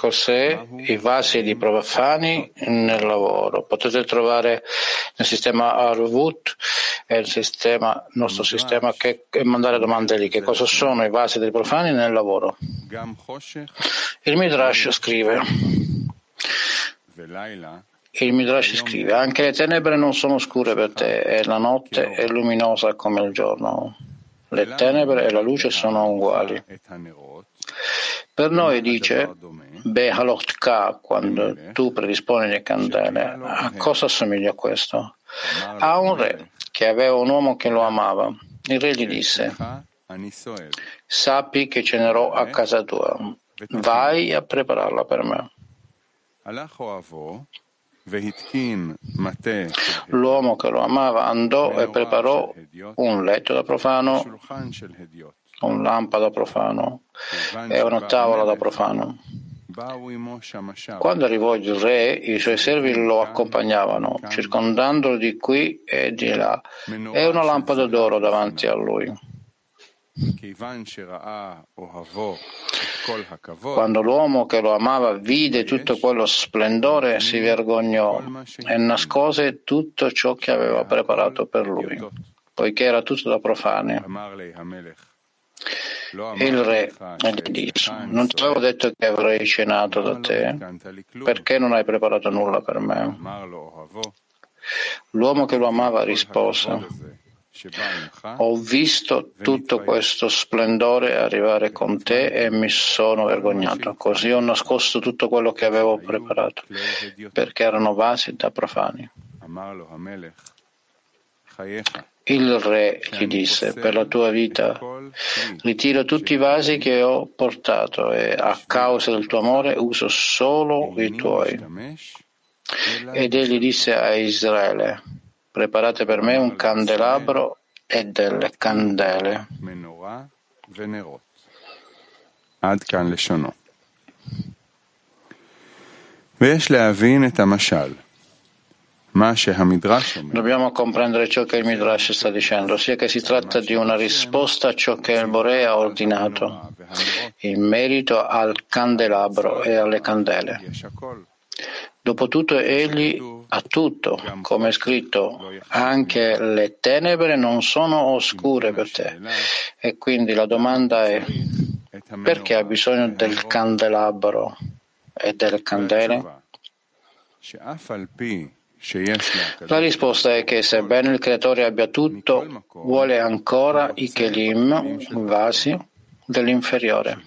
cos'è i vasi di profani nel lavoro. Potete trovare nel sistema Arvut e il sistema, nostro sistema che, e mandare domande lì. Che cosa sono i vasi dei profani nel lavoro? Il Midrash scrive. Il Midrash scrive, anche le tenebre non sono scure per te e la notte è luminosa come il giorno. Le tenebre e la luce sono uguali. Per noi dice Behalotka, quando tu predisponi le candele, a cosa assomiglia questo? A un re che aveva un uomo che lo amava. Il re gli disse, sappi che cenerò a casa tua, vai a prepararla per me. L'uomo che lo amava andò e preparò un letto da profano un lampada profano. E una tavola da profano. Quando arrivò il re, i suoi servi lo accompagnavano, circondandolo di qui e di là, e una lampada d'oro davanti a lui. Quando l'uomo che lo amava vide tutto quello splendore, si vergognò e nascose tutto ciò che aveva preparato per lui, poiché era tutto da profani. Il re gli disse, non ti avevo detto che avrei cenato da te, perché non hai preparato nulla per me? L'uomo che lo amava rispose, ho visto tutto questo splendore arrivare con te e mi sono vergognato, così ho nascosto tutto quello che avevo preparato, perché erano vasi da profani. Il re gli disse, per la tua vita ritiro tutti i vasi che ho portato e a causa del tuo amore uso solo i tuoi. Ed egli disse a Israele, preparate per me un candelabro e delle candele. עד כאן לשונו. ויש להבין את המשל. Dobbiamo comprendere ciò che il Midrash sta dicendo, ossia che si tratta di una risposta a ciò che il Bore ha ordinato, in merito al candelabro e alle candele. Dopotutto egli ha tutto, come è scritto, anche le tenebre non sono oscure per te. E quindi la domanda è perché ha bisogno del candelabro e delle candele? La risposta è che sebbene il creatore abbia tutto, vuole ancora i kelim, vasi, dell'inferiore.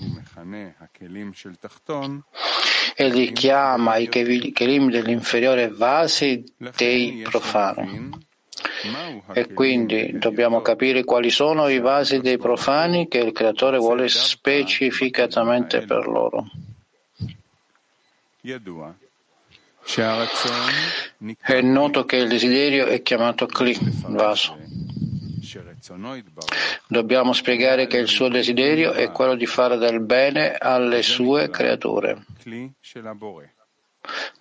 Egli chiama i kelim dell'inferiore vasi dei profani. E quindi dobbiamo capire quali sono i vasi dei profani che il creatore vuole specificatamente per loro. È noto che il desiderio è chiamato Kli, vaso. Dobbiamo spiegare che il suo desiderio è quello di fare del bene alle sue creature.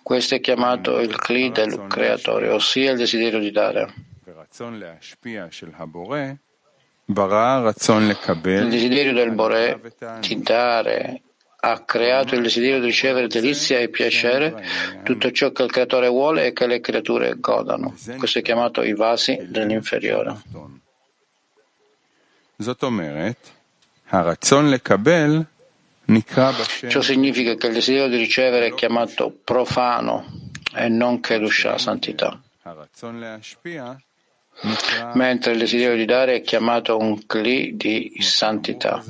Questo è chiamato il Kli del creatore, ossia il desiderio di dare. Il desiderio del Bore di dare ha creato il desiderio di ricevere delizia e piacere, tutto ciò che il creatore vuole e che le creature godano. Questo è chiamato i vasi dell'inferiore. Ciò significa che il desiderio di ricevere è chiamato profano e non Kedusha, santità. Mentre il desiderio di dare è chiamato un Kli di santità.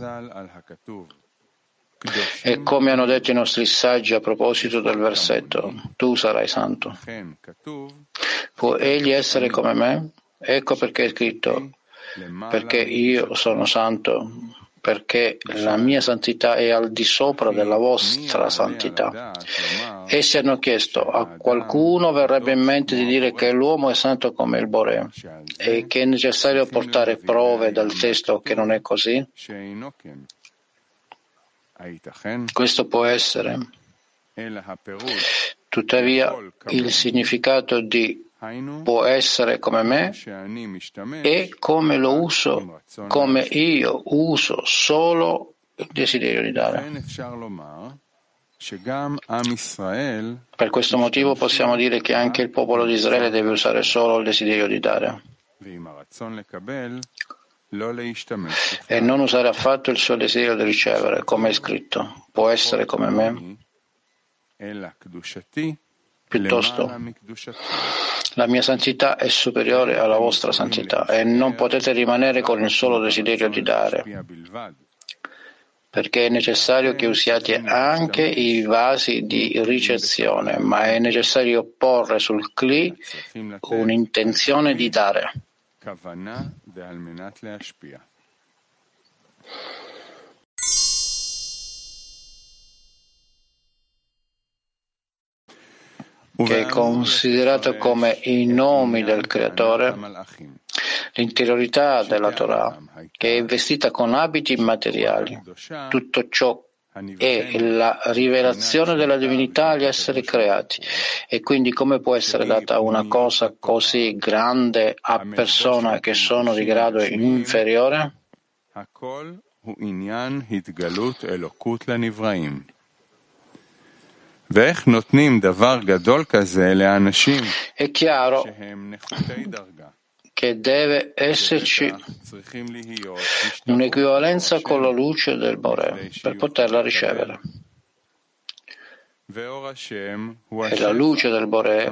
E come hanno detto i nostri saggi a proposito del versetto, tu sarai santo. Può egli essere come me? Ecco perché è scritto, perché io sono santo, perché la mia santità è al di sopra della vostra santità. Essi hanno chiesto, a qualcuno verrebbe in mente di dire che l'uomo è santo come il Bore e che è necessario portare prove dal testo che non è così? Questo può essere. Tuttavia, il significato di può essere come me e come lo uso, come io uso solo il desiderio di dare. Per questo motivo possiamo dire che anche il popolo di Israele deve usare solo il desiderio di dare e non usare affatto il suo desiderio di ricevere, come è scritto. Può essere come me. Piuttosto, la mia santità è superiore alla vostra santità e non potete rimanere con il solo desiderio di dare perché è necessario che usiate anche i vasi di ricezione, ma è necessario porre sul cli un'intenzione di dare. Che è considerato come i nomi del Creatore, l'interiorità della Torah, che è vestita con abiti immateriali. Tutto ciò è la rivelazione della divinità agli esseri creati. E quindi come può essere data una cosa così grande a persone che sono di grado inferiore? È chiaro che deve esserci un'equivalenza con la luce del Bore per poterla ricevere. E la luce del Bore,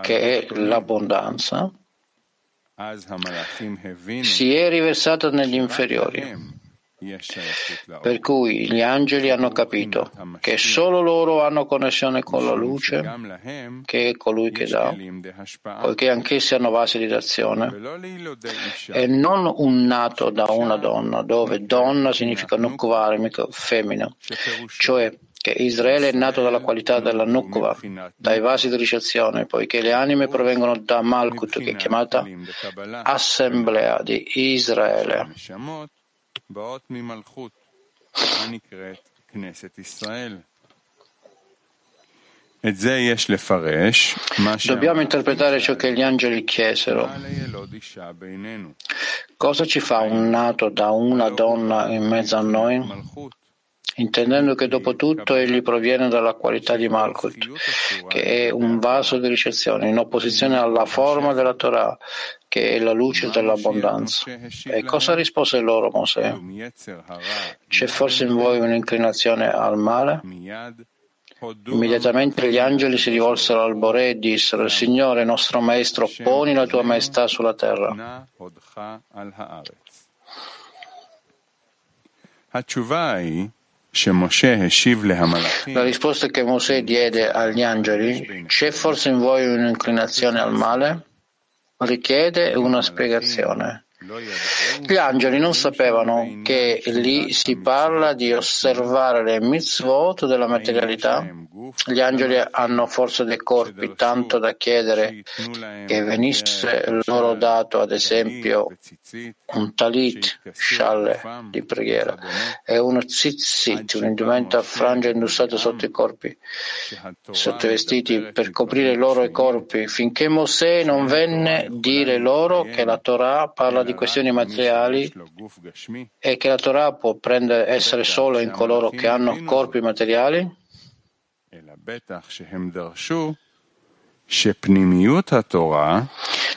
che è l'abbondanza, si è riversata negli inferiori per cui gli angeli hanno capito che solo loro hanno connessione con la luce, che è colui che dà, poiché anch'essi hanno vasi di d'azione, e non un nato da una donna, dove donna significa nukvarmica, femmina, cioè che Israele è nato dalla qualità della Nukva, dai vasi di ricezione, poiché le anime provengono da Malkut, che è chiamata Assemblea di Israele. Dobbiamo interpretare ciò che gli angeli chiesero. Cosa ci fa un nato da una donna in mezzo a noi? Intendendo che dopo tutto egli proviene dalla qualità di Malkut, che è un vaso di ricezione, in opposizione alla forma della Torah, che è la luce dell'abbondanza. E cosa rispose loro Mosè? C'è forse in voi un'inclinazione al male? Immediatamente gli angeli si rivolsero al Bore e dissero, Signore nostro Maestro, poni la tua maestà sulla terra. La risposta che Mosè diede agli angeli, c'è forse in voi un'inclinazione al male? Richiede una spiegazione. Gli angeli non sapevano che lì si parla di osservare le mitzvot della materialità. Gli angeli hanno forse dei corpi tanto da chiedere che venisse loro dato, ad esempio, un talit, scialle di preghiera e uno tzitzit, un indumento a frangia indossato sotto i corpi, sotto i vestiti, per coprire loro i corpi, finché Mosè non venne dire loro che la Torah parla di di questioni materiali e che la Torah può prendere, essere solo in coloro che hanno corpi materiali?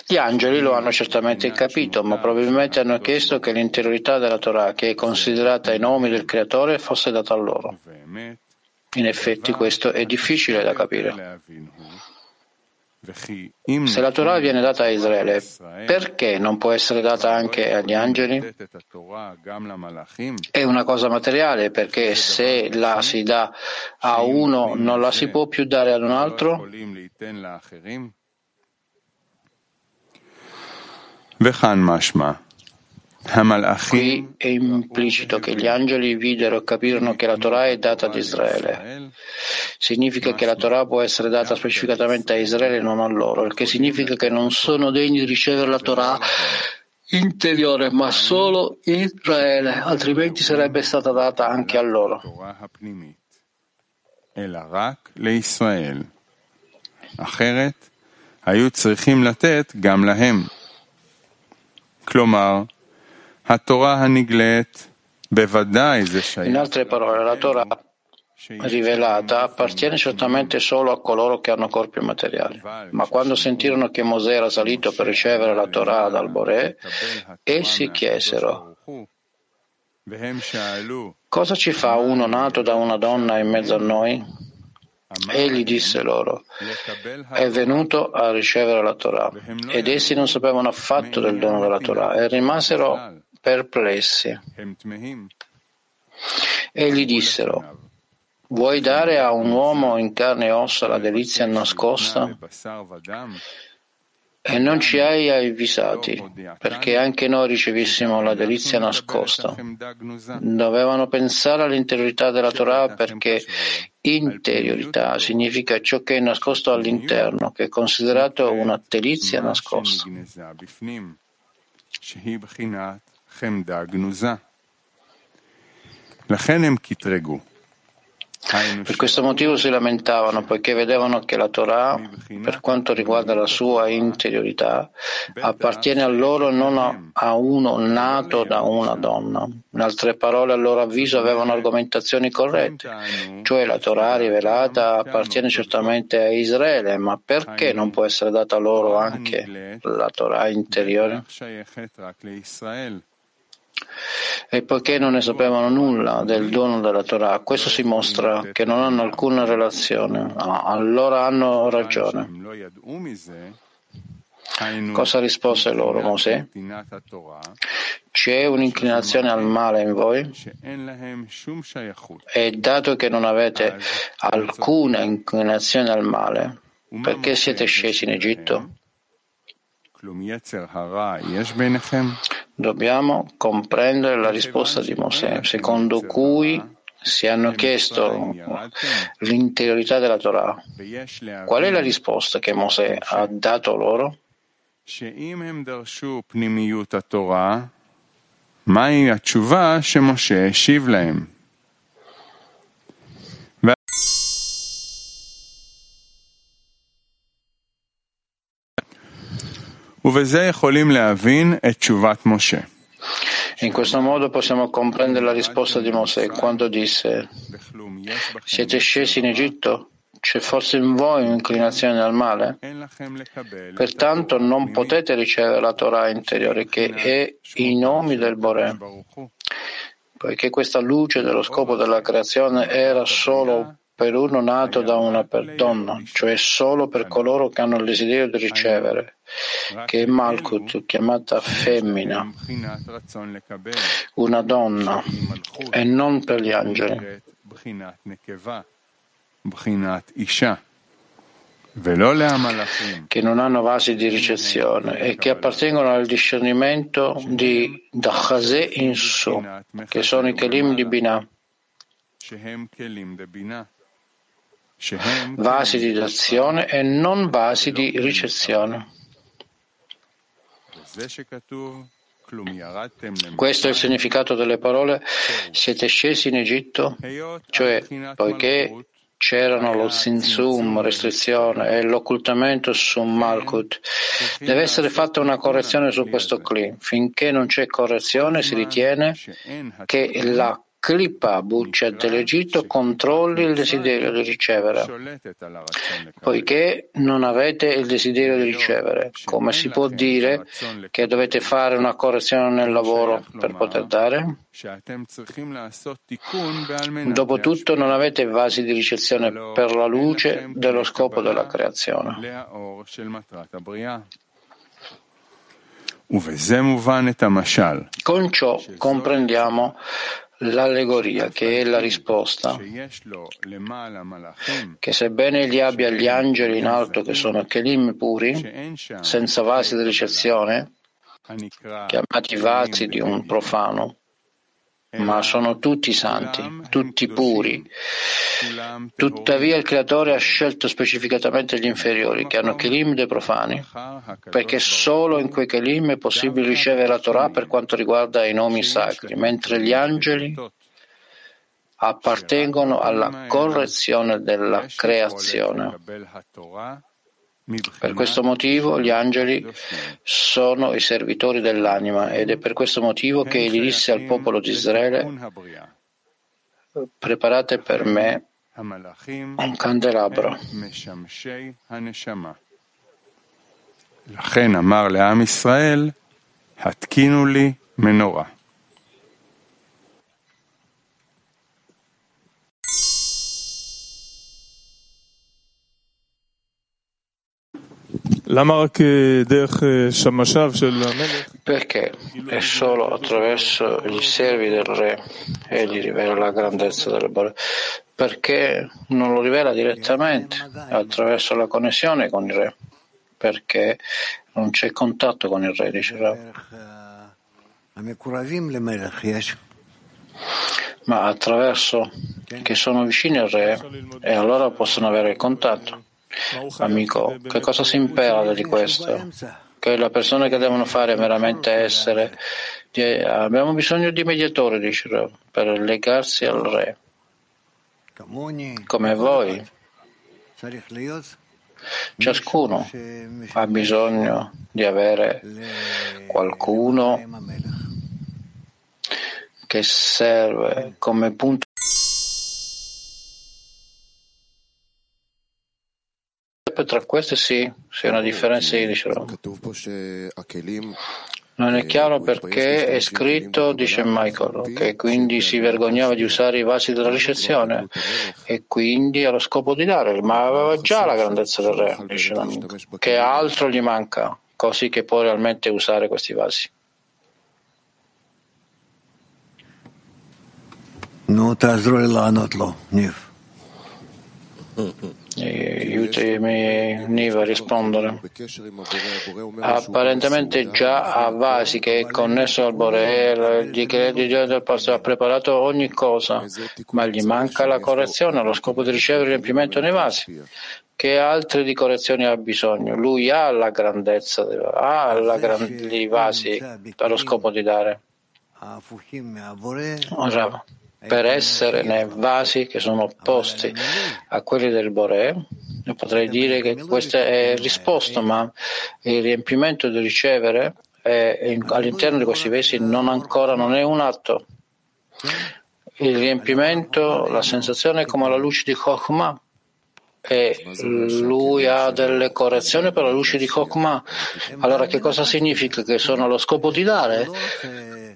Gli angeli lo hanno certamente capito, ma probabilmente hanno chiesto che l'interiorità della Torah, che è considerata i nomi del Creatore, fosse data a loro. In effetti questo è difficile da capire. Se la Torah viene data a Israele, perché non può essere data anche agli angeli? È una cosa materiale, perché se la si dà a uno non la si può più dare ad un altro? וכאן משמע Qui è implicito che gli angeli videro e capirono che la Torah è data ad Israele. Significa che la Torah può essere data specificatamente a Israele e non a loro, il che significa che non sono degni di ricevere la Torah interiore, ma solo Israele, altrimenti sarebbe stata data anche a loro. אחרת היו צריכים לתת גם להם. כלומר, in altre parole, la Torah rivelata appartiene certamente solo a coloro che hanno corpi materiali. Ma quando sentirono che Mosè era salito per ricevere la Torah dal Boré, essi chiesero Cosa ci fa uno nato da una donna in mezzo a noi? Egli disse loro, è venuto a ricevere la Torah. Ed essi non sapevano affatto del dono della Torah e rimasero perplessi. E gli dissero, vuoi dare a un uomo in carne e ossa la delizia nascosta? E non ci hai avvisati, perché anche noi ricevissimo la delizia nascosta. Dovevano pensare all'interiorità della Torah perché interiorità significa ciò che è nascosto all'interno, che è considerato una delizia nascosta. Per questo motivo si lamentavano, poiché vedevano che la Torah, per quanto riguarda la sua interiorità, appartiene a loro e non a uno nato da una donna. In altre parole, a loro avviso, avevano argomentazioni corrette, cioè la Torah rivelata appartiene certamente a Israele, ma perché non può essere data loro anche la Torah interiore? E poiché non ne sapevano nulla del dono della Torah, questo si mostra che non hanno alcuna relazione. allora hanno ragione. Cosa rispose loro Mosè? C'è un'inclinazione al male in voi? E dato che non avete alcuna inclinazione al male, perché siete scesi in Egitto? Dobbiamo comprendere la risposta di Mosè, secondo cui si hanno chiesto l'interiorità della Torah. Qual è la risposta che Mosè ha dato loro? מהי התשובה שמשה השיב להם? In questo modo possiamo comprendere la risposta di Mosè quando disse siete scesi in Egitto? C'è forse in voi un'inclinazione al male? Pertanto non potete ricevere la Torah interiore che è i nomi del Boré, poiché questa luce dello scopo della creazione era solo per uno nato da una donna, cioè solo per coloro che hanno il desiderio di ricevere, che è Malkut, chiamata femmina, una donna, e non per gli angeli. Che non hanno vasi di ricezione e che appartengono al discernimento di Dachazé in su, che sono i Kelim di Binah vasi di dazione e non vasi di ricezione. Questo è il significato delle parole siete scesi in Egitto, cioè poiché c'erano lo sinsum, restrizione e l'occultamento su Malkut. Deve essere fatta una correzione su questo cli. Finché non c'è correzione si ritiene che la Clippa, buccia dell'Egitto, controlli il desiderio di ricevere. Poiché non avete il desiderio di ricevere, come si può dire che dovete fare una correzione nel lavoro per poter dare? Dopotutto non avete vasi di ricezione per la luce dello scopo della creazione. Con ciò comprendiamo l'allegoria, che è la risposta, che sebbene egli abbia gli angeli in alto che sono Kelim puri, senza vasi di ricezione, chiamati vasi di un profano, ma sono tutti santi, tutti puri. Tuttavia il Creatore ha scelto specificatamente gli inferiori, che hanno Kelim dei profani, perché solo in quei Kelim è possibile ricevere la Torah per quanto riguarda i nomi sacri, mentre gli angeli appartengono alla correzione della creazione. Per questo motivo gli angeli sono i servitori dell'anima ed è per questo motivo che egli disse al popolo di Israele preparate per me un candelabro. לכן אמר לעם ישראל, התקינו לי מנורה. Perché è solo attraverso gli servi del re egli rivela la grandezza del Bore. Perché non lo rivela direttamente attraverso la connessione con il re? Perché non c'è contatto con il re, dice Rav. Ma attraverso che sono vicini al re e allora possono avere contatto. Amico, che cosa si impara di questo? Che le persone che devono fare veramente essere. Abbiamo bisogno di mediatori, dice Rav, per legarsi al re. Come voi. Ciascuno ha bisogno di avere qualcuno che serve come punto principio tra queste sì, c'è una differenza di non è chiaro perché è scritto, dice Michael, che quindi si vergognava di usare i vasi della ricezione e quindi allo scopo di dare, ma aveva già la grandezza del re, dice. Che altro gli manca, così che può realmente usare questi vasi? No, Nif. Mi veniva a rispondere. Apparentemente già Avasi, che è connesso al Borel, gli credi Dio del passato, ha preparato ogni cosa, ma gli manca la correzione allo scopo di ricevere il riempimento nei vasi. Che altri di correzioni ha bisogno? Lui ha la grandezza, ha la gran, i vasi allo scopo di dare. Bravo per essere nei vasi che sono opposti a quelli del Boré. Potrei dire che questa è risposta, ma il riempimento di ricevere all'interno di questi vasi non ancora non è un atto. Il riempimento, la sensazione è come la luce di Chokhmah e lui ha delle correzioni per la luce di Chokhmah. Allora che cosa significa? Che sono allo scopo di dare?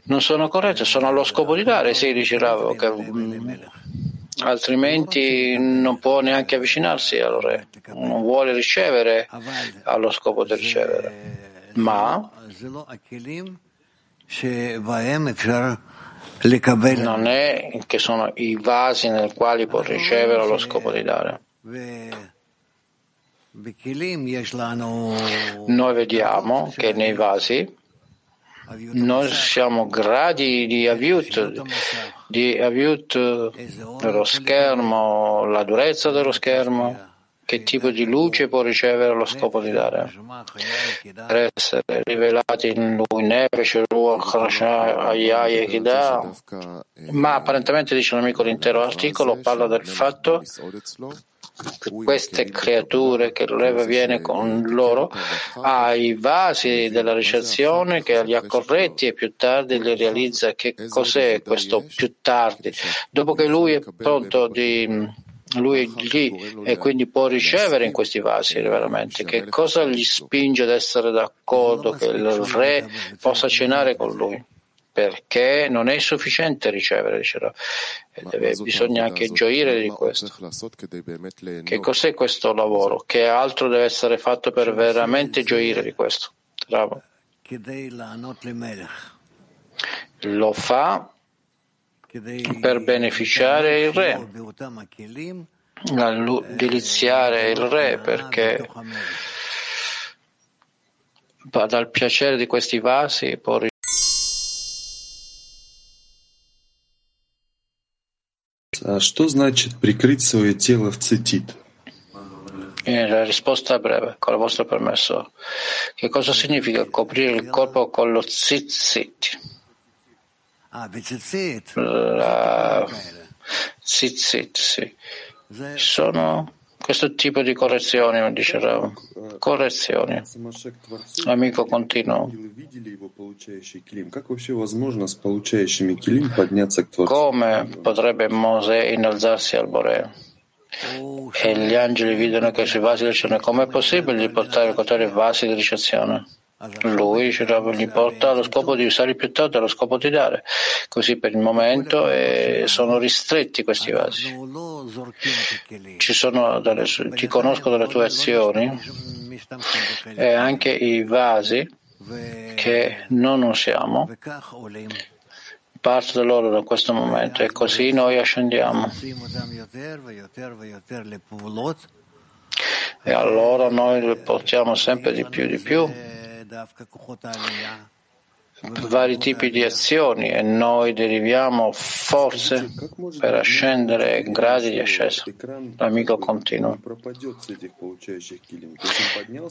Non sono corrette, sono allo scopo di dare, sì, dice Rav, altrimenti non può neanche avvicinarsi al re, non vuole ricevere allo scopo di ricevere, ma non è che sono i vasi nei quali può ricevere allo scopo di dare. Noi vediamo che nei vasi noi siamo gradi di aviut, di aviut dello schermo, la durezza dello schermo, che tipo di luce può ricevere lo scopo di dare, per essere rivelati in lui Nefesh, Ruach, Ayai e Kida. Ma apparentemente, dice l'amico, l'intero articolo parla del fatto queste creature che il Re viene con loro ai vasi della ricezione che li ha corretti e più tardi li realizza. Che cos'è questo più tardi? dopo che lui è pronto di lui è lì e quindi può ricevere in questi vasi veramente. che cosa gli spinge ad essere d'accordo che il re possa cenare con lui perché non è sufficiente ricevere, diceva. Deve, bisogna anche gioire di questo. Che cos'è questo lavoro? Che altro deve essere fatto per veramente gioire di questo? Bravo. Lo fa per beneficiare il re, deliziare il re perché dal piacere di questi vasi può А что значит прикрыть свое тело в цитит? La risposta è breve, con il vostro permesso. Che cosa significa coprire il corpo con lo tzitzit? La tzitzit, sì. Sono questo tipo di correzioni, dice Rav. Correzioni. L'amico continua. Come potrebbe Mosè innalzarsi al Bore? e gli angeli videro che sui vasi di ricezione com'è possibile di portare e vasi di ricezione? Lui gli porta allo scopo di usare più tardi, allo scopo di dare. Così per il momento eh, sono ristretti questi vasi. Delle, ti conosco dalle tue azioni e anche i vasi che non usiamo parte da loro da questo momento e così noi ascendiamo. E allora noi li portiamo sempre di più di più vari tipi di azioni e noi deriviamo forze per ascendere gradi di ascesa. L'amico continua.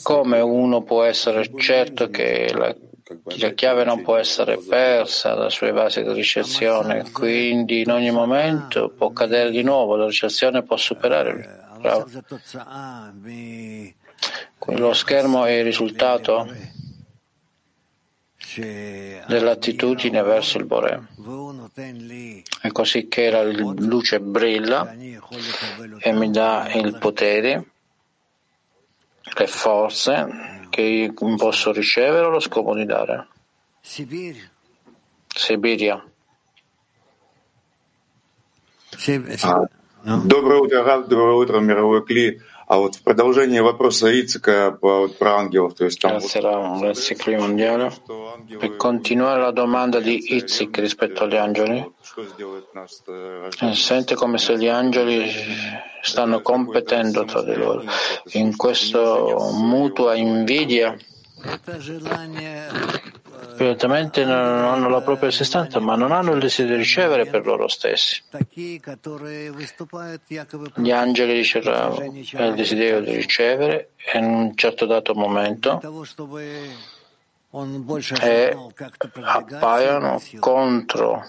Come uno può essere certo che la, la chiave non può essere persa dai suoi vasi di ricezione, quindi in ogni momento può cadere di nuovo, la ricezione può superare. Bravo. Lo schermo è il risultato dell'attitudine verso il Bore. È così che la luce brilla e mi dà il potere, le forze che io posso ricevere o lo scopo di dare. Siberia. Доброе утро, Рав, доброе утро, мировой Кли. А вот в продолжение вопроса Ицика по, про ангелов, то есть там... Grazie, Ram, grazie Cli Mondiale. Per continuare la domanda di Itzik rispetto agli angeli, sente come se gli angeli stanno competendo tra di loro. In questa mutua invidia Evidentemente non hanno la propria esistenza, ma non hanno il desiderio di ricevere per loro stessi. Gli angeli riceveranno il desiderio di ricevere in un certo dato momento e appaiono contro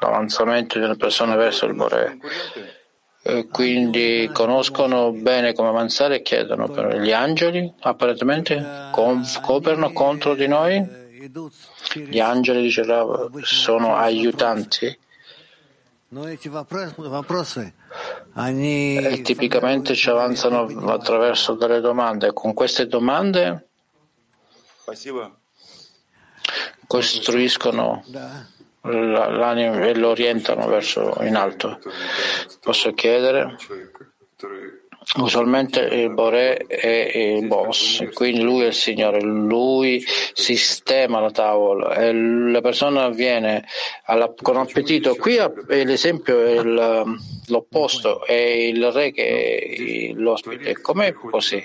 l'avanzamento di una persona verso il Bore. E quindi conoscono bene come avanzare e chiedono per gli angeli apparentemente coprono contro di noi gli angeli, dice Rav, sono aiutanti. E tipicamente ci avanzano attraverso delle domande. Con queste domande costruiscono l'anima e lo orientano verso in alto. Posso chiedere? Usualmente il Bore è il boss, quindi lui è il Signore, lui sistema la tavola e la persona viene alla, con appetito. Qui l'esempio è il, l'opposto, è il re che è l'ospite. Com'è così?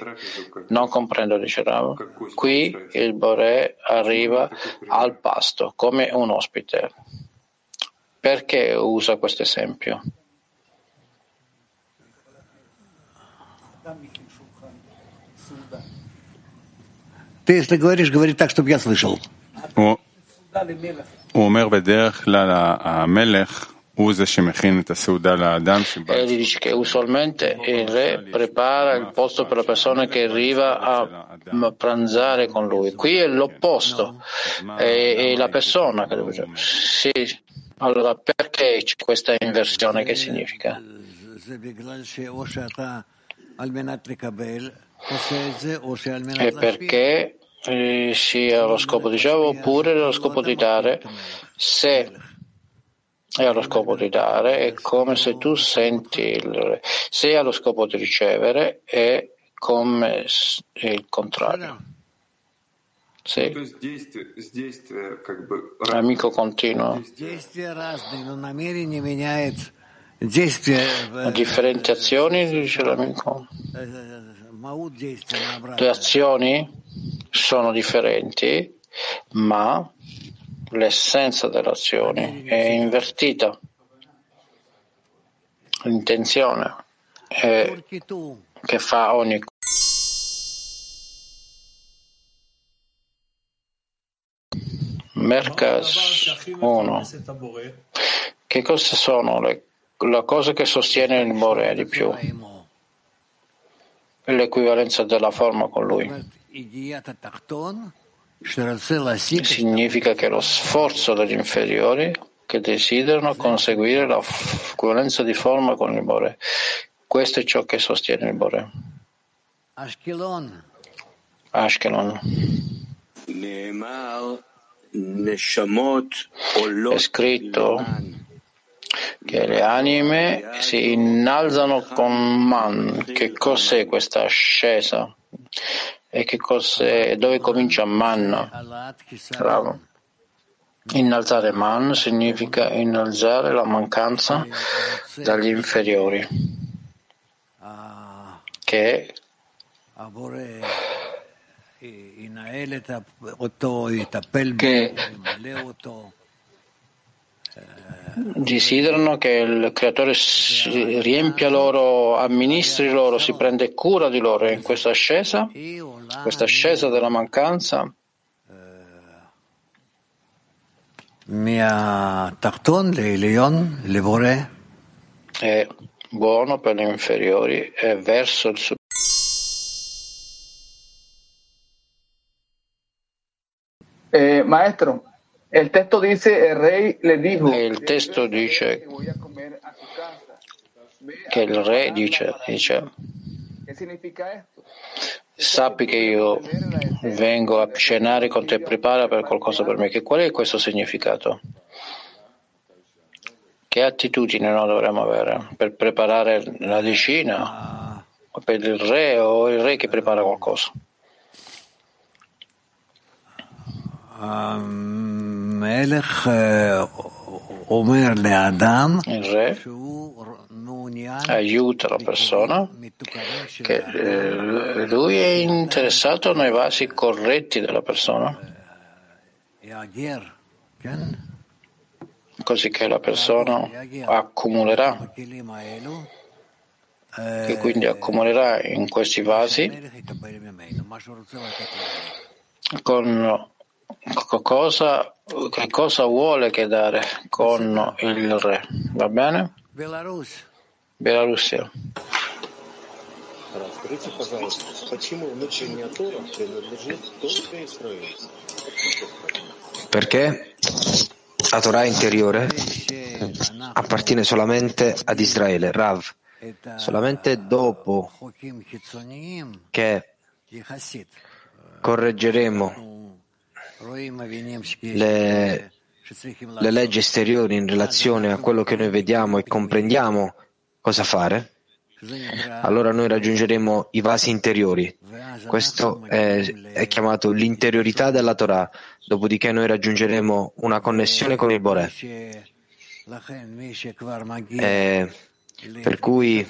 Non comprendo, dice Rava. Qui il Bore arriva al pasto come un ospite. Perché usa questo esempio? Ты, если говоришь, говори так, чтобы я слышал. הוא אומר בדרך כלל המלך הוא זה שמכין את הסעודה לאדם שבא... Egli dice che usualmente il re prepara il posto per la persona che arriva a pranzare con lui. Qui è l'opposto, è, è la persona che deve... Sì, allora perché c'è questa inversione? Che significa? È perché eh, sia lo scopo di ricevere oppure lo scopo di dare. Se è allo scopo di dare, è come se tu senti il se è allo scopo di ricevere, è come il contrario. Sì. Amico continuo. Differenti azioni, dice l'amico. Le azioni sono differenti, ma l'essenza delle azioni è invertita. L'intenzione è che fa ogni Merkas 1. Che cosa sono le, la cosa che sostiene il Bore di più? L'equivalenza della forma con lui. Significa che lo sforzo degli inferiori che desiderano conseguire l'equivalenza di forma con il Bore. Questo è ciò che sostiene il Bore. Ashkelon. Ashkelon. È scritto che le anime si innalzano con man. Che cos'è questa ascesa? E che cos'è? Dove comincia man? Bravo. Innalzare man significa innalzare la mancanza dagli inferiori, che che desiderano che il creatore riempia loro, amministri loro, si prende cura di loro. E in questa ascesa, questa ascesa della mancanza, è buono per gli inferiori e verso il superiore. Eh, maestro, il testo dice il re le dijo. Il testo dice che il re dice, dice sappi che io vengo a cenare con te, prepara per qualcosa per me. Che qual è questo significato? Che attitudine no, dovremmo avere per preparare la decina? O per il re o il re che prepara qualcosa? Il re aiuta la persona che lui è interessato nei vasi corretti della persona così che la persona accumulerà che quindi accumulerà in questi vasi con cosa, che cosa vuole che dare con il re? Va bene? Bielorussia. Perché la Torah interiore appartiene solamente ad Israele, Rav, solamente dopo che correggeremo le, le leggi esteriori in relazione a quello che noi vediamo e comprendiamo cosa fare, allora noi raggiungeremo i vasi interiori. Questo è, è chiamato l'interiorità della Torah, dopodiché noi raggiungeremo una connessione con il Boré. E per cui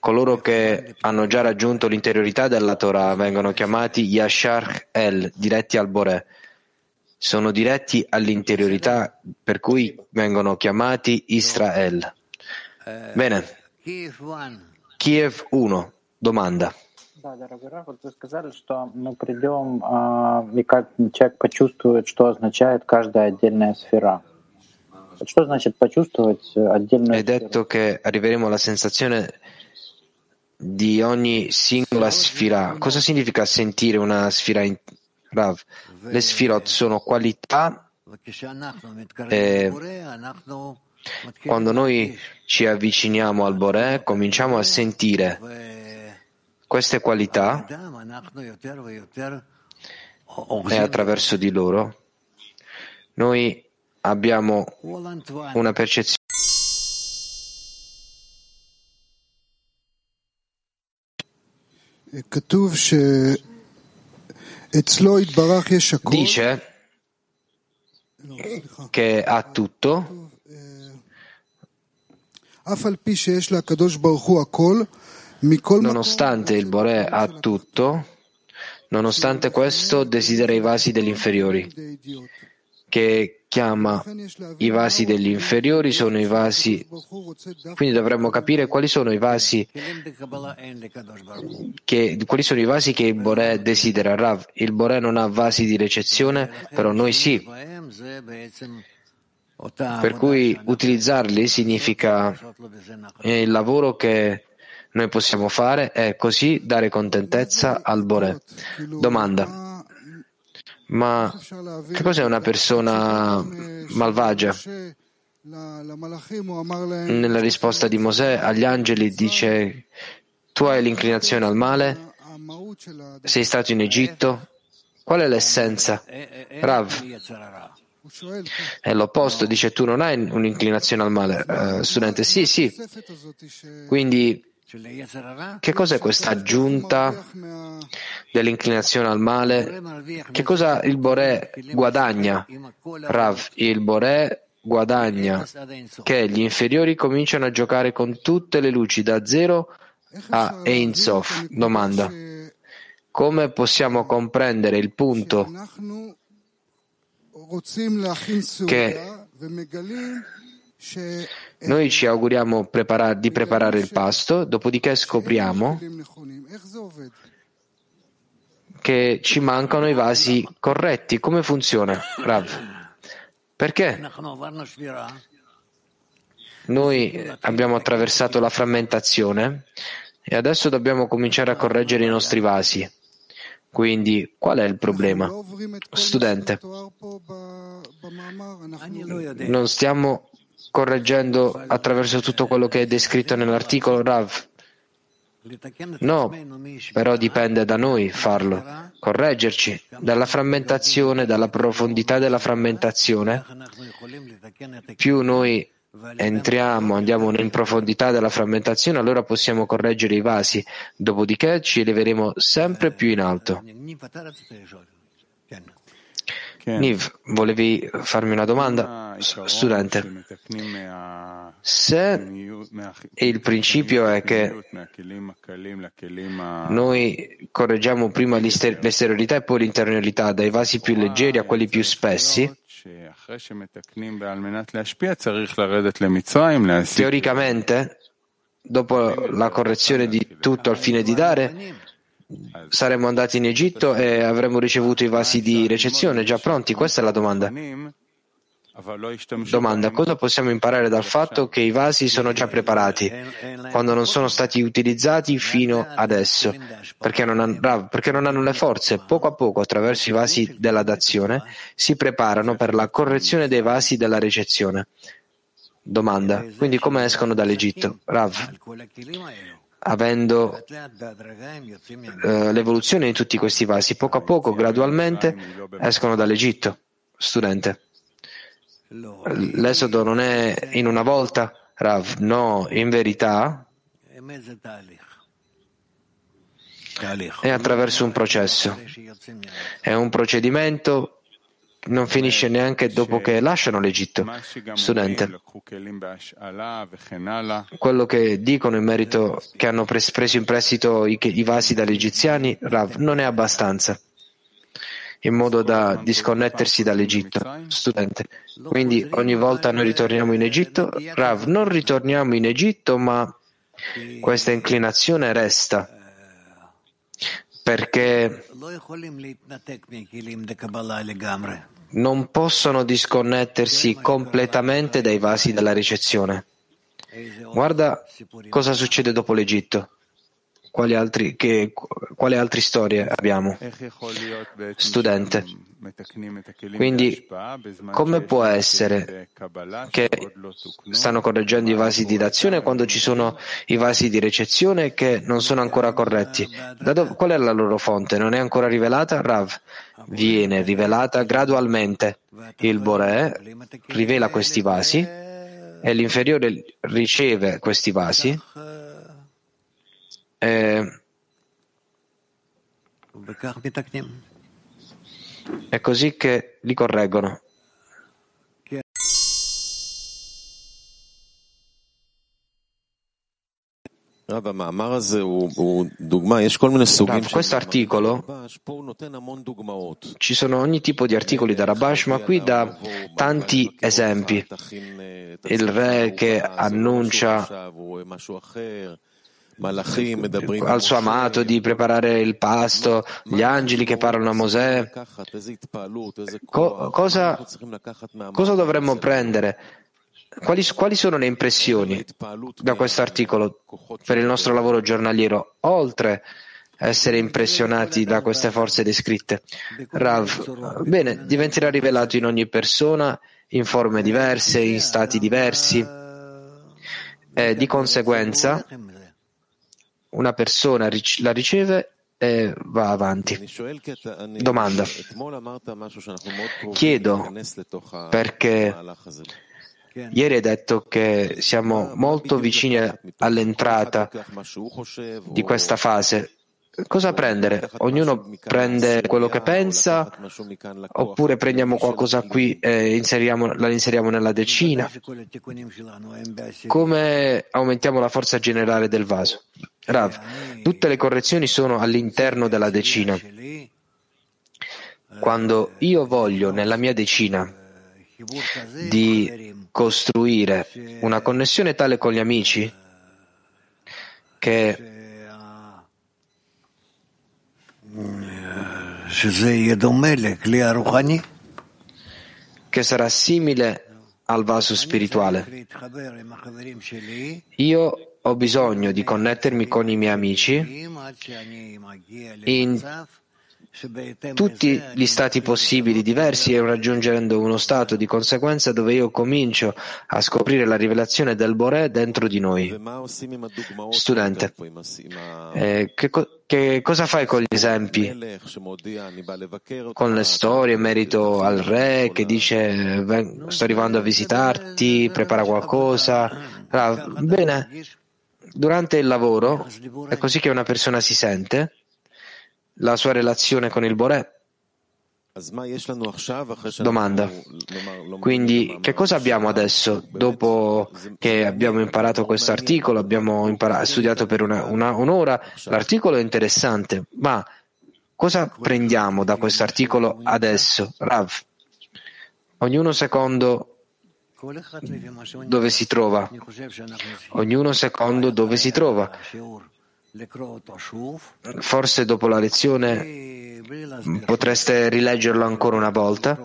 coloro che hanno già raggiunto l'interiorità della Torah vengono chiamati Yashar El, diretti al Boré. Sono diretti all'interiorità, per cui vengono chiamati Israel. Bene. Kiev 1. Domanda. Да, дорогой Раф, вот вы сказали, что мы придем, и как человек почувствует, что означает каждая отдельная сфера. Hai detto che arriveremo alla sensazione di ogni singola sfira. Cosa significa sentire una sfira in Rav? Le sfirot sono qualità e quando noi ci avviciniamo al Boré cominciamo a sentire queste qualità e attraverso di loro noi abbiamo una percezione dice che ha tutto nonostante il Bore ha tutto nonostante questo desidera i vasi degli inferiori che chiama i vasi degli inferiori sono i vasi, quindi dovremmo capire quali sono i vasi che, quali sono i vasi che il Boré desidera. Rav, il Boré non ha vasi di ricezione, però noi sì. Per cui utilizzarli significa il lavoro che noi possiamo fare è così dare contentezza al Boré. Domanda. Ma che cos'è una persona malvagia? Nella risposta di Mosè agli angeli dice tu hai l'inclinazione al male, sei stato in Egitto, qual è l'essenza? Rav. È l'opposto, dice tu non hai un'inclinazione al male. Uh, studente, sì, sì. Quindi, che cos'è questa aggiunta dell'inclinazione al male? Che cosa il Boré guadagna? Rav, il Boré guadagna che gli inferiori cominciano a giocare con tutte le luci da zero a Ein Sof. Domanda. Come possiamo comprendere il punto che noi ci auguriamo prepara- di preparare il pasto, dopodiché scopriamo che ci mancano i vasi corretti. Come funziona, Rav? Perché? Noi abbiamo attraversato la frammentazione e adesso dobbiamo cominciare a correggere i nostri vasi. Quindi, qual è il problema? Studente, non stiamo correggendo attraverso tutto quello che è descritto nell'articolo Rav. No, però dipende da noi farlo, correggerci dalla frammentazione, dalla profondità della frammentazione. Più noi entriamo, andiamo in profondità della frammentazione, allora possiamo correggere i vasi, dopodiché ci eleveremo sempre più in alto. Niv, volevi farmi una domanda? Studente, se il principio è che noi correggiamo prima l'esteriorità e poi l'interiorità dai vasi più leggeri a quelli più spessi, Teoricamente, dopo la correzione di tutto al fine di dare, saremmo andati in Egitto e avremmo ricevuto i vasi di ricezione già pronti? Questa è la domanda. Domanda, cosa possiamo imparare dal fatto che i vasi sono già preparati, quando non sono stati utilizzati fino adesso? Perché non, hanno, perché non hanno le forze. Poco a poco, attraverso i vasi della dazione, si preparano per la correzione dei vasi della ricezione. Domanda, quindi come escono dall'Egitto? Rav, avendo eh, l'evoluzione di tutti questi vasi, poco a poco, gradualmente, escono dall'Egitto. Studente. L'esodo non è in una volta, Rav, no, in verità è attraverso un processo, è un procedimento non finisce neanche dopo che lasciano l'Egitto. Studente, quello che dicono in merito che hanno preso in prestito i, i vasi dagli egiziani, Rav, non è abbastanza in modo da disconnettersi dall'Egitto. Studente, quindi ogni volta noi ritorniamo in Egitto, Rav, non ritorniamo in Egitto, ma questa inclinazione resta. Perché non possono disconnettersi completamente dai vasi della ricezione. Guarda cosa succede dopo l'Egitto. Quali, altri, che, quali altre storie abbiamo? Studente. Quindi, come può essere che stanno correggendo i vasi di dazione quando ci sono i vasi di ricezione che non sono ancora corretti? Dove, qual è la loro fonte? Non è ancora rivelata? Rav viene rivelata gradualmente. Il Boré rivela questi vasi e l'inferiore riceve questi vasi e, è così che li correggono. Questo articolo ci sono ogni tipo di articoli da Rabash, ma qui dà tanti esempi. Il re che annuncia al suo amato di preparare il pasto, gli angeli che parlano a Mosè. Co- cosa, cosa, dovremmo prendere? Quali, quali sono le impressioni da questo articolo per il nostro lavoro giornaliero, oltre a essere impressionati da queste forze descritte? Rav, bene, diventerà rivelato in ogni persona in forme diverse, in stati diversi e di conseguenza una persona la riceve e va avanti. Domanda. Chiedo perché ieri hai detto che siamo molto vicini all'entrata di questa fase cosa prendere? Ognuno prende quello che pensa oppure prendiamo qualcosa qui e inseriamo, la inseriamo nella decina? Come aumentiamo la forza generale del vaso? Rav, tutte le correzioni sono all'interno della decina. Quando io voglio nella mia decina di costruire una connessione tale con gli amici che che sarà simile al vaso spirituale. Io ho bisogno di connettermi con i miei amici in tutti gli stati possibili diversi e raggiungendo uno stato di conseguenza dove io comincio a scoprire la rivelazione del Boré dentro di noi. Studente, eh, che, che, cosa fai con gli esempi? Con le storie in merito al re che dice sto arrivando a visitarti, prepara qualcosa. Ah, bene, durante il lavoro è così che una persona si sente la sua relazione con il Boré? Domanda. Quindi, che cosa abbiamo adesso? Dopo che abbiamo imparato questo articolo, abbiamo imparato, studiato per una, una, un'ora, l'articolo è interessante, ma cosa prendiamo da questo articolo adesso? Rav, ognuno secondo dove si trova. Ognuno secondo dove si trova. Forse dopo la lezione potreste rileggerlo ancora una volta.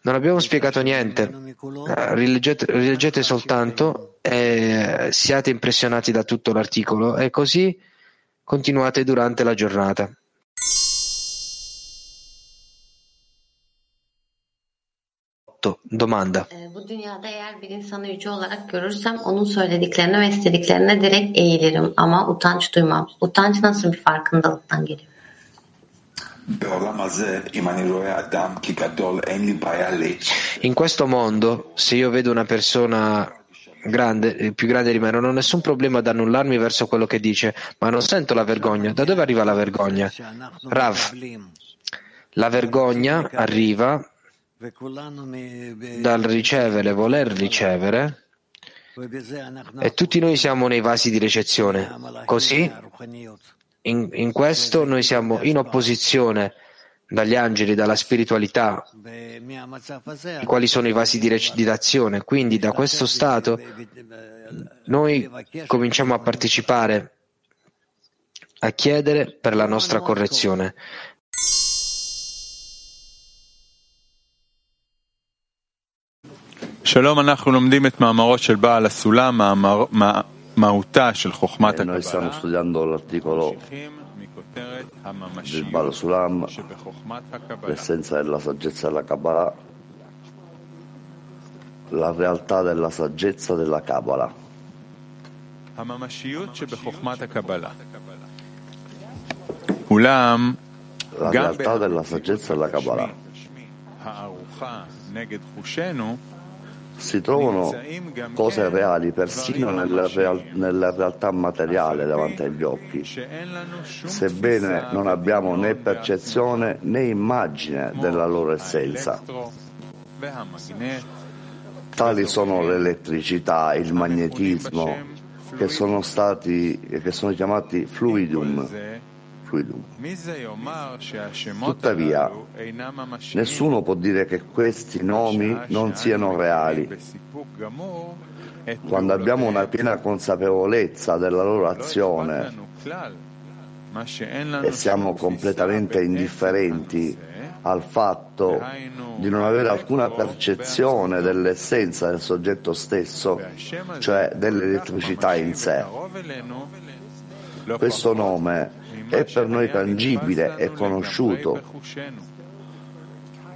Non abbiamo spiegato niente. Rileggete, rileggete soltanto e siate impressionati da tutto l'articolo e così continuate durante la giornata. Domanda. Bu dünyada eğer bir insanı yüce olarak görürsem onun söylediklerine ve istediklerine direkt eğilirim ama utanç duymam. Utanç nasıl bir farkındalıktan geliyor? In questo mondo, se io vedo una persona grande, più grande di me, non ho nessun problema ad annullarmi verso quello che dice, ma non sento la vergogna. Da dove arriva la vergogna? Rav, la vergogna arriva dal ricevere, voler ricevere, e tutti noi siamo nei vasi di ricezione. Così, in, in questo noi siamo in opposizione dagli angeli, dalla spiritualità, i quali sono i vasi di recitazione. Quindi da questo stato noi cominciamo a partecipare, a chiedere per la nostra correzione. שלום, אנחנו לומדים את מאמרו של בעל הסולם, מהותה של חוכמת הקבלה. del Baal Sulam, l'essenza della saggezza della Kabbalah, la realtà della saggezza della Kabbalah. La realtà della saggezza della Kabbalah si trovano cose reali persino nella, real, nella, realtà materiale davanti agli occhi, sebbene non abbiamo né percezione né immagine della loro essenza. Tali sono l'elettricità, il magnetismo, che sono, stati, che sono chiamati fluidum, fluidum. Tuttavia, nessuno può dire che questi nomi non siano reali. Quando abbiamo una piena consapevolezza della loro azione e siamo completamente indifferenti al fatto di non avere alcuna percezione dell'essenza del soggetto stesso, cioè dell'elettricità in sé. Questo nome è per noi tangibile e conosciuto.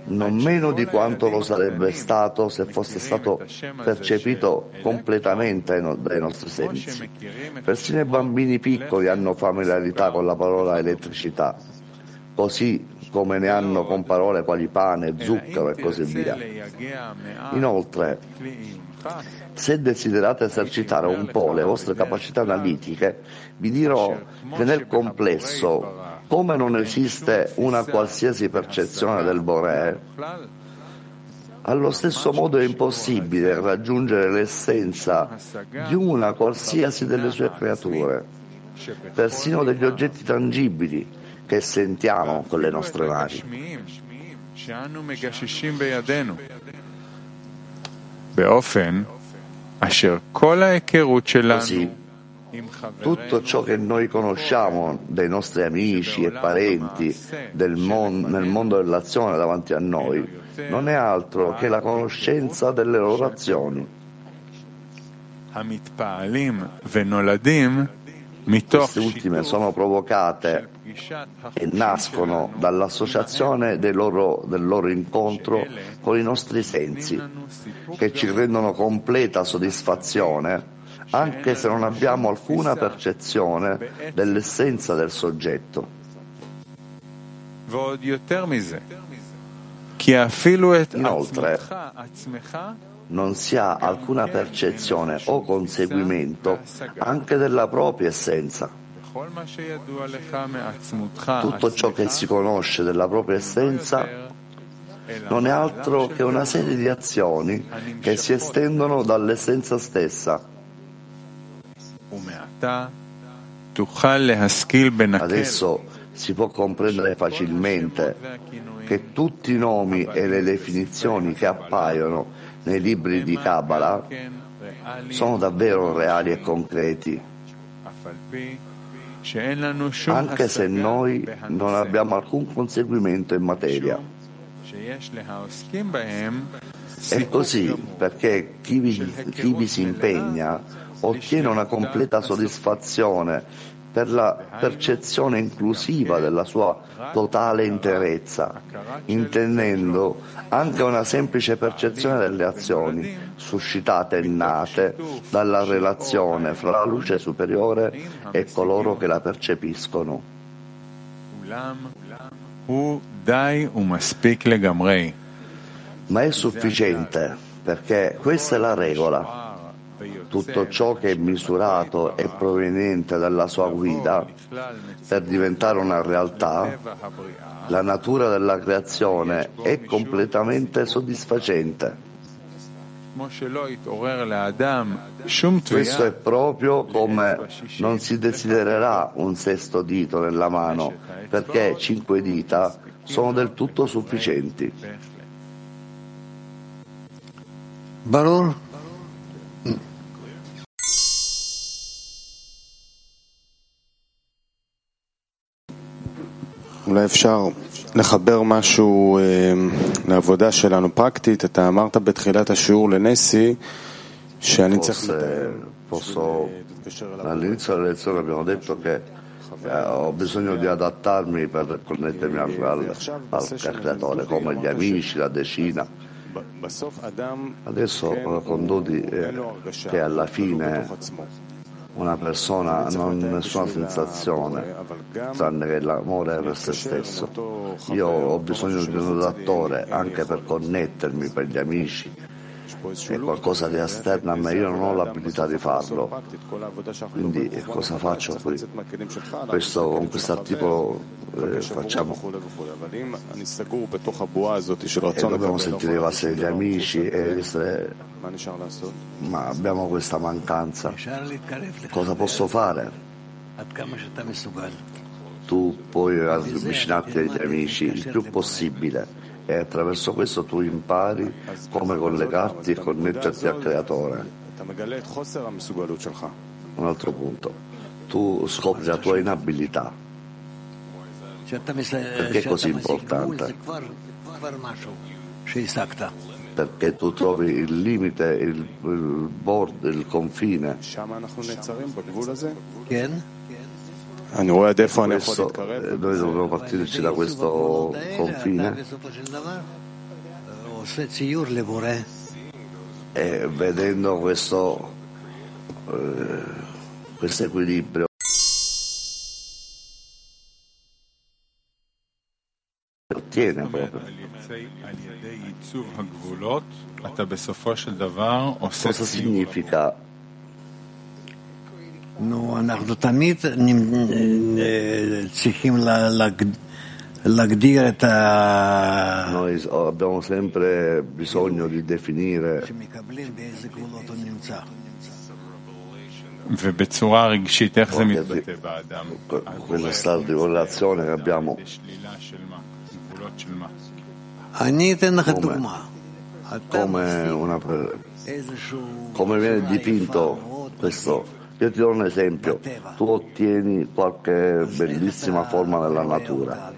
non meno di quanto lo sarebbe stato se fosse stato percepito completamente dai nostri sensi. Persino i bambini piccoli hanno familiarità con la parola elettricità, così come ne hanno con parole quali pane, zucchero e così via. Inoltre, se desiderate esercitare un po' le vostre capacità analitiche, vi dirò che nel complesso come non esiste una qualsiasi percezione del Boré, allo stesso modo è impossibile raggiungere l'essenza di una qualsiasi delle sue creature, persino degli oggetti tangibili che sentiamo con le nostre mani. Così, tutto ciò che noi conosciamo dei nostri amici e parenti mon- nel mondo dell'azione davanti a noi non è altro che la conoscenza delle loro azioni. Queste ultime sono provocate e nascono dall'associazione del loro, del loro incontro con i nostri sensi, che ci rendono completa soddisfazione anche se non abbiamo alcuna percezione dell'essenza del soggetto. Inoltre, non si ha alcuna percezione o conseguimento anche della propria essenza. Tutto ciò che si conosce della propria essenza non è altro che una serie di azioni che si estendono dall'essenza stessa. Adesso si può comprendere facilmente che tutti i nomi e le definizioni che appaiono nei libri di Kabbalah sono davvero reali e concreti, anche se noi non abbiamo alcun conseguimento in materia. È così perché chi vi, chi vi si impegna ottiene una completa soddisfazione per la percezione inclusiva della sua totale interezza, intendendo anche una semplice percezione delle azioni suscitate e nate dalla relazione fra la luce superiore e coloro che la percepiscono. Ma è sufficiente perché questa è la regola tutto ciò che è misurato e proveniente dalla sua guida per diventare una realtà, la natura della creazione è completamente soddisfacente. Questo è proprio come non si desidererà un sesto dito nella mano, perché cinque dita sono del tutto sufficienti. Barur? אולי אפשר לחבר משהו לעבודה שלנו פרקטית. אתה אמרת בתחילת השיעור לנסי שאני צריך posso, all'inizio della lezione abbiamo detto che eh, ho bisogno di adattarmi per connettermi al, al, al creatore, come gli amici, la decina. Adesso condudi eh, che alla fine una persona non ha nessuna sensazione tranne che l'amore per se stesso. Io ho bisogno di un adatore anche per connettermi per gli amici. È qualcosa di esterno a me, io non ho l'abilità di farlo. Quindi cosa faccio qui? Questo, con questo articolo eh, facciamo e dobbiamo sentire i degli amici e essere... ma abbiamo questa mancanza. Cosa posso fare? tu puoi avvicinarti agli amici il più possibile e attraverso questo tu impari come collegarti e connetterti al creatore. Un altro punto. Tu scopri la tua inabilità. Perché è così importante? Perché tu trovi il limite, il, il board, il confine. Questo, eh, noi dobbiamo partirci da questo confine. E vedendo questo, eh, questo equilibrio ottiene proprio. Cosa significa? נו, אנחנו תמיד צריכים להגדיר את ה... Noi abbiamo sempre bisogno di definire שמקבלים באיזה גבולות הוא נמצא. ובצורה רגשית, איך זה מתבטא באדם? quello stato Come, una, come viene dipinto questo. io ti do un esempio, tu ottieni qualche bellissima forma della natura,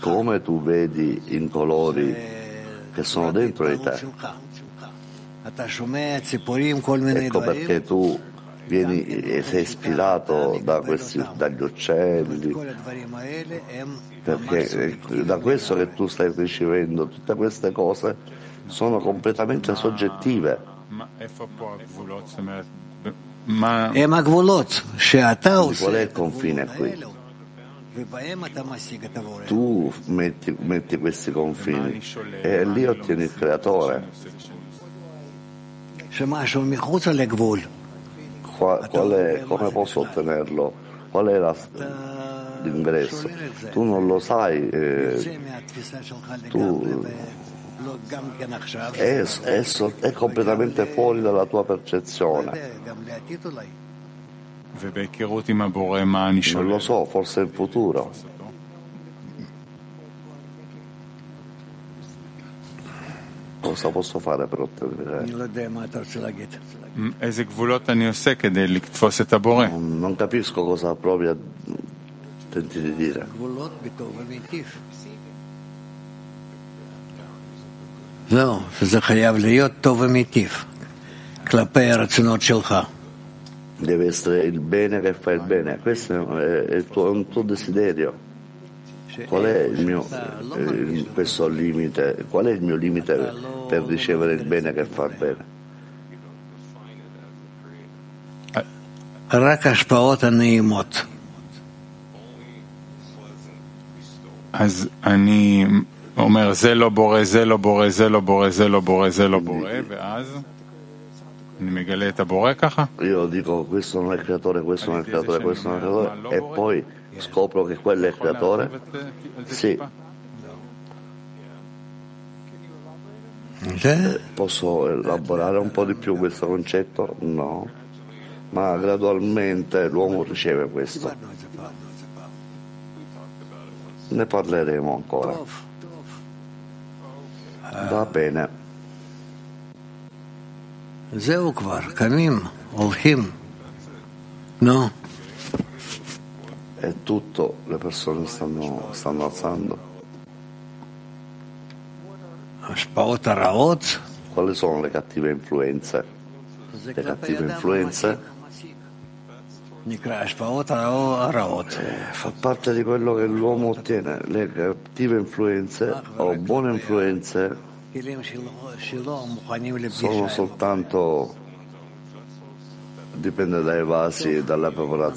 come tu vedi in colori che sono dentro di te. Ecco perché tu vieni, sei ispirato da questi, dagli uccelli, perché eh, da questo che tu stai ricevendo, tutte queste cose sono completamente soggettive. Ma qual è il confine qui? Tu metti, metti questi confini e lì ottieni il creatore. Qual, qual è, come posso ottenerlo? Qual è la, l'ingresso? Tu non lo sai, eh, tu, è, è, è completamente fuori dalla tua percezione. Non lo so, forse in futuro. Cosa posso fare per ottenere? Mm, non capisco cosa proprio tenti di dire. No, Deve essere il bene che fa il bene, questo è, tuo, è un tuo desiderio. Qual è il mio, eh, questo limite? Qual è il mio limite per ricevere il bene che fa il bene? אז אני אומר, זה לא בורא, זה לא בורא, זה לא בורא, זה לא בורא, זה לא בורא, ואז אני מגלה את הבורא ככה? Io dico questo non è il creatore, questo non è il creatore, questo non è il creatore, e poi scopro che quello è il creatore. Sì, זה posso elaborare un po' di più questo concetto? No, ma gradualmente l'uomo riceve questo. Ne parleremo ancora. Va bene. No. È tutto, le persone stanno, stanno alzando. Quali sono le cattive influenze? Le cattive influenze Fa parte di quello che l'uomo ottiene, le cattive influenze o buone influenze sono soltanto dipende dai vasi e dalla preparazione.